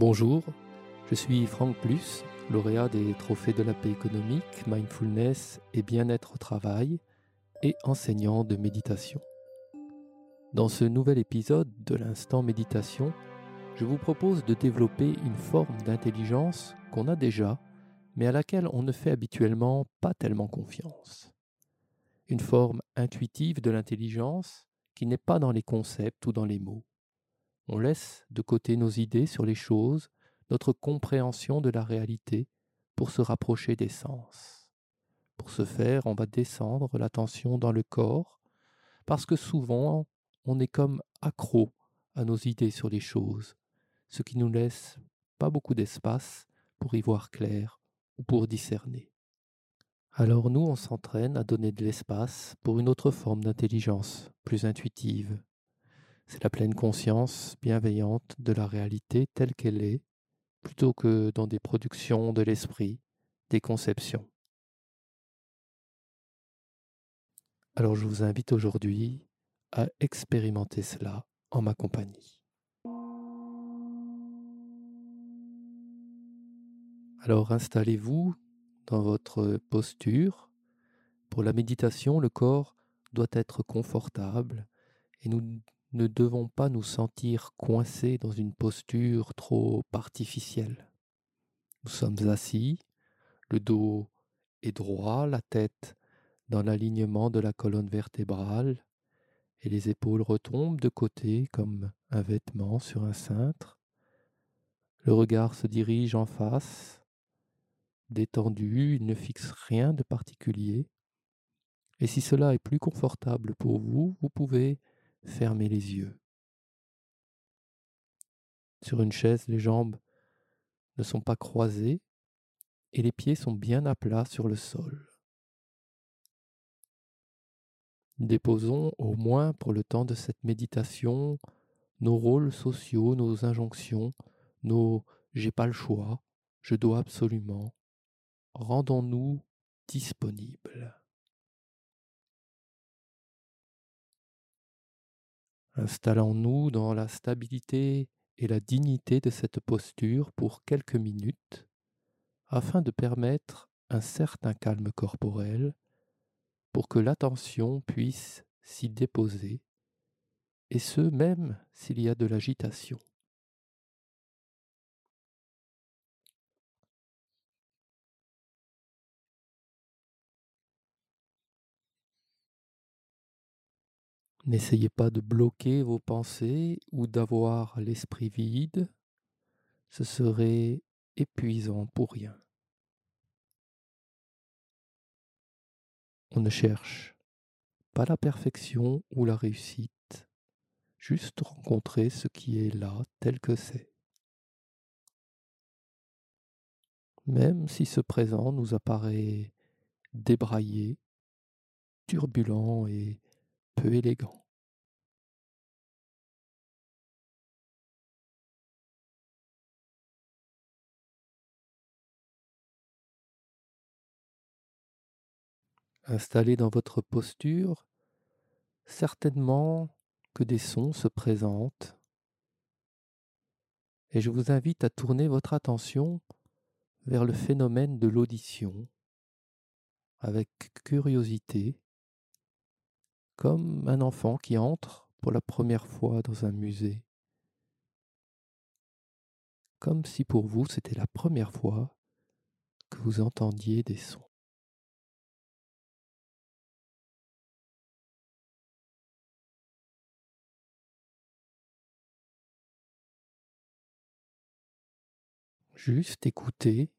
Bonjour, je suis Franck Plus, lauréat des trophées de la paix économique, mindfulness et bien-être au travail et enseignant de méditation. Dans ce nouvel épisode de l'instant méditation, je vous propose de développer une forme d'intelligence qu'on a déjà, mais à laquelle on ne fait habituellement pas tellement confiance. Une forme intuitive de l'intelligence qui n'est pas dans les concepts ou dans les mots. On laisse de côté nos idées sur les choses, notre compréhension de la réalité, pour se rapprocher des sens. Pour ce faire, on va descendre l'attention dans le corps, parce que souvent, on est comme accro à nos idées sur les choses, ce qui nous laisse pas beaucoup d'espace pour y voir clair ou pour discerner. Alors nous, on s'entraîne à donner de l'espace pour une autre forme d'intelligence, plus intuitive. C'est la pleine conscience bienveillante de la réalité telle qu'elle est, plutôt que dans des productions de l'esprit, des conceptions. Alors je vous invite aujourd'hui à expérimenter cela en ma compagnie. Alors installez-vous dans votre posture. Pour la méditation, le corps doit être confortable et nous ne devons pas nous sentir coincés dans une posture trop artificielle. Nous sommes assis, le dos est droit, la tête dans l'alignement de la colonne vertébrale et les épaules retombent de côté comme un vêtement sur un cintre. Le regard se dirige en face détendu, il ne fixe rien de particulier. Et si cela est plus confortable pour vous, vous pouvez fermer les yeux. Sur une chaise, les jambes ne sont pas croisées et les pieds sont bien à plat sur le sol. Déposons au moins pour le temps de cette méditation nos rôles sociaux, nos injonctions, nos j'ai pas le choix, je dois absolument, rendons-nous disponibles. Installons-nous dans la stabilité et la dignité de cette posture pour quelques minutes afin de permettre un certain calme corporel pour que l'attention puisse s'y déposer, et ce même s'il y a de l'agitation. N'essayez pas de bloquer vos pensées ou d'avoir l'esprit vide. Ce serait épuisant pour rien. On ne cherche pas la perfection ou la réussite, juste rencontrer ce qui est là tel que c'est. Même si ce présent nous apparaît débraillé, turbulent et peu élégant. Installé dans votre posture, certainement que des sons se présentent et je vous invite à tourner votre attention vers le phénomène de l'audition avec curiosité comme un enfant qui entre pour la première fois dans un musée, comme si pour vous c'était la première fois que vous entendiez des sons. Juste écouter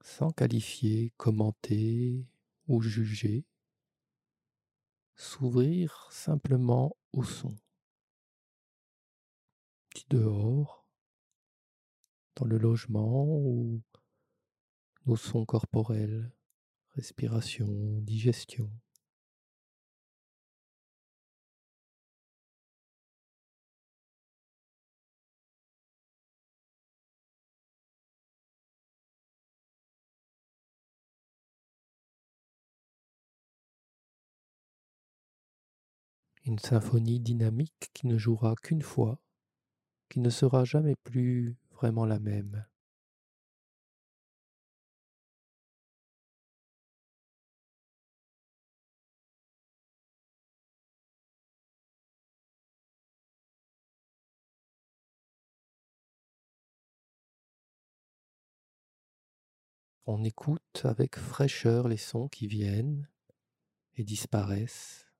sans qualifier, commenter ou juger s'ouvrir simplement au son. Dehors, dans le logement ou nos sons corporels, respiration, digestion. Une symphonie dynamique qui ne jouera qu'une fois, qui ne sera jamais plus vraiment la même. On écoute avec fraîcheur les sons qui viennent et disparaissent.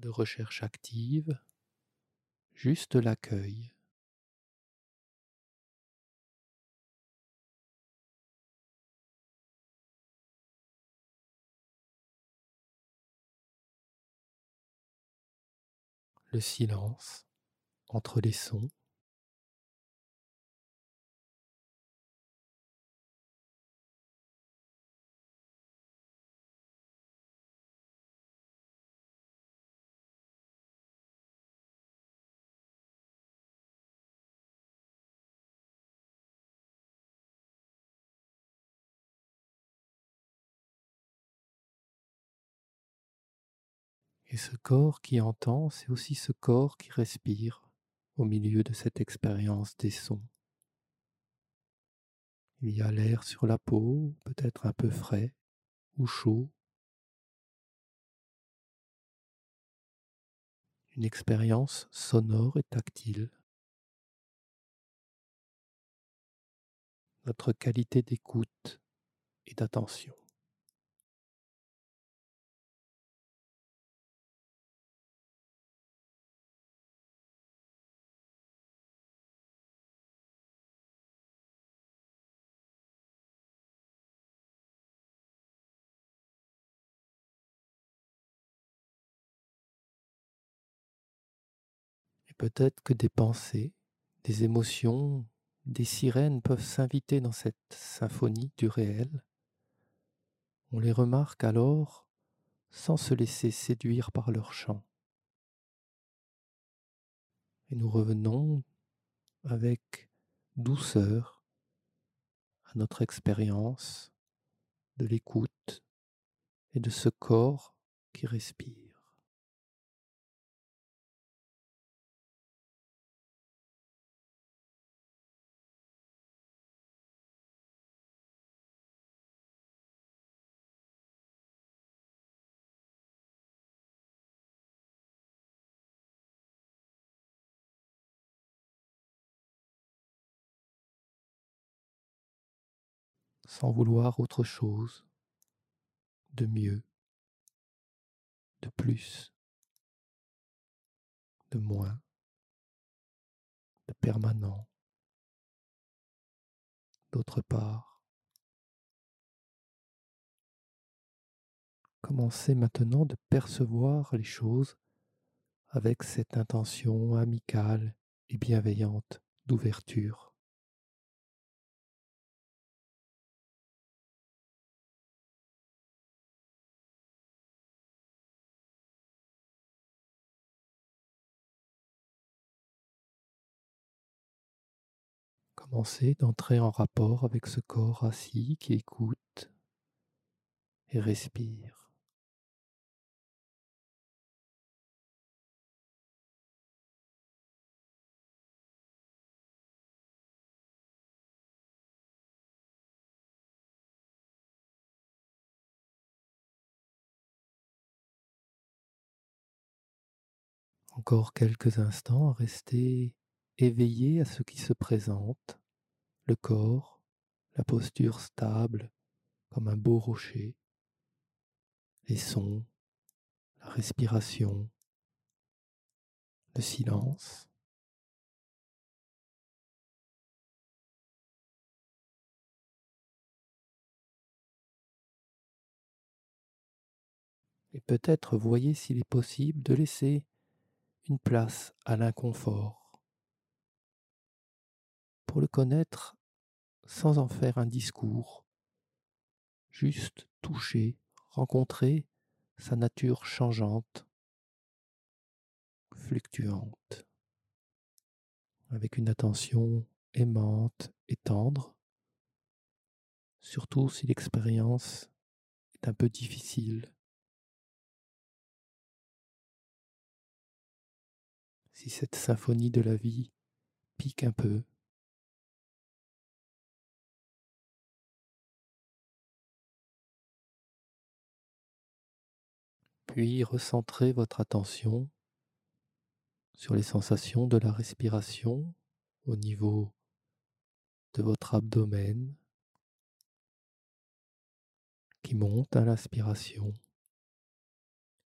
De recherche active, juste l'accueil. le silence entre les sons. Et ce corps qui entend, c'est aussi ce corps qui respire au milieu de cette expérience des sons. Il y a l'air sur la peau, peut-être un peu frais ou chaud. Une expérience sonore et tactile. Notre qualité d'écoute et d'attention. Peut-être que des pensées, des émotions, des sirènes peuvent s'inviter dans cette symphonie du réel. On les remarque alors sans se laisser séduire par leur chant. Et nous revenons avec douceur à notre expérience de l'écoute et de ce corps qui respire. Sans vouloir autre chose, de mieux, de plus, de moins, de permanent, d'autre part. Commencez maintenant de percevoir les choses avec cette intention amicale et bienveillante d'ouverture. Commencez d'entrer en rapport avec ce corps assis qui écoute et respire. Encore quelques instants à rester éveillé à ce qui se présente le corps, la posture stable comme un beau rocher, les sons, la respiration, le silence. Et peut-être voyez s'il est possible de laisser une place à l'inconfort pour le connaître sans en faire un discours, juste toucher, rencontrer sa nature changeante, fluctuante. avec une attention aimante et tendre, surtout si l'expérience est un peu difficile. Si cette symphonie de la vie pique un peu. Puis recentrez votre attention sur les sensations de la respiration au niveau de votre abdomen qui monte à l'inspiration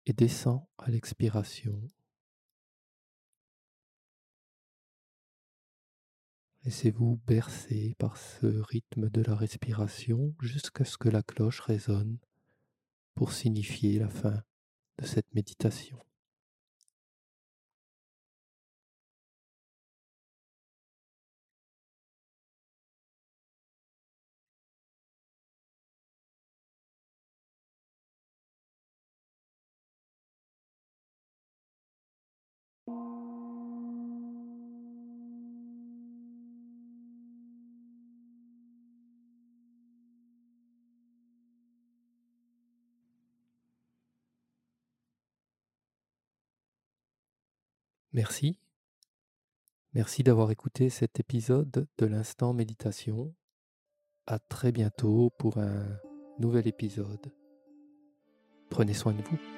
et descend à l'expiration. Laissez-vous bercer par ce rythme de la respiration jusqu'à ce que la cloche résonne pour signifier la fin de cette méditation. Merci. Merci d'avoir écouté cet épisode de l'instant méditation. À très bientôt pour un nouvel épisode. Prenez soin de vous.